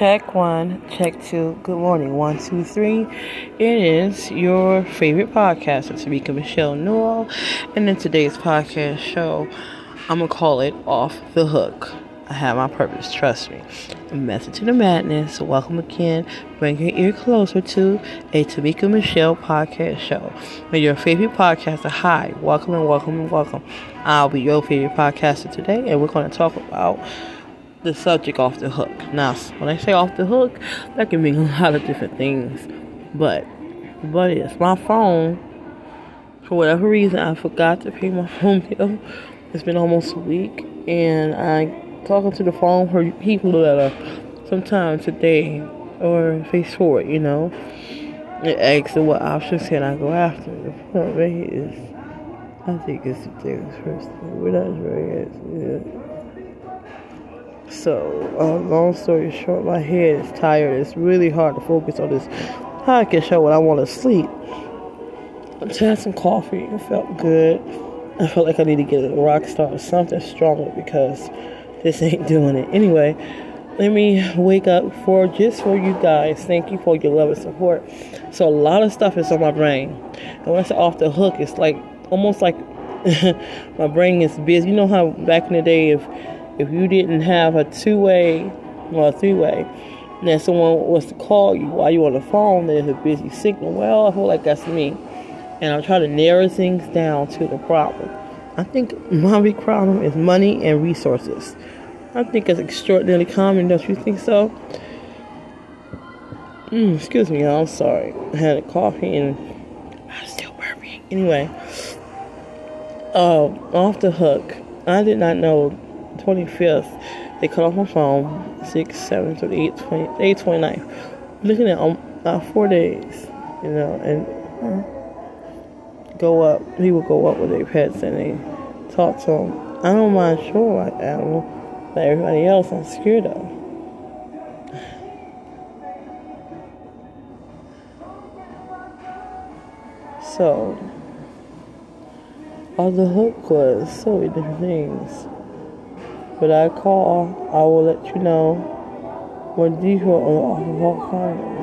Check one, check two. Good morning. One, two, three. It is your favorite podcaster, Tamika Michelle Newell. And in today's podcast show, I'm going to call it Off the Hook. I have my purpose, trust me. Message to the madness. Welcome again. Bring your ear closer to a Tamika Michelle podcast show. With your favorite podcaster, hi, welcome and welcome and welcome. I'll be your favorite podcaster today, and we're going to talk about the subject off the hook. Now, when I say off the hook, that can mean a lot of different things. But, but it's my phone. For whatever reason, I forgot to pay my phone bill. It's been almost a week, and I talking to the phone for people that are sometimes today or face forward, you know. It asks what options can I go after. The point is, I think it's the things first. We're not very yeah. So, uh, long story short, my head is tired. It's really hard to focus on this podcast show when I want to sleep. I just had some coffee. It felt good. I felt like I need to get a rock star or something stronger because this ain't doing it. Anyway, let me wake up for just for you guys. Thank you for your love and support. So a lot of stuff is on my brain. And when I say off the hook, it's like almost like my brain is busy. You know how back in the day if if you didn't have a two way or a three way, then someone was to call you while you're on the phone, there's a busy signal. Well, I feel like that's me. And I'm trying to narrow things down to the problem. I think my big problem is money and resources. I think it's extraordinarily common, don't you think so? Mm, excuse me, I'm sorry. I had a coffee and I'm still burping. Anyway, uh, off the hook. I did not know 25th, they cut off my phone. 6, 7, 8, 20, 8, 29. Looking at um, uh, four days, you know, and uh, go up. People go up with their pets and they talk to them. I don't mind showing my animal, but everybody else I'm scared of. So, all the hook was so many different things. But I call, I will let you know more detail on all kinds.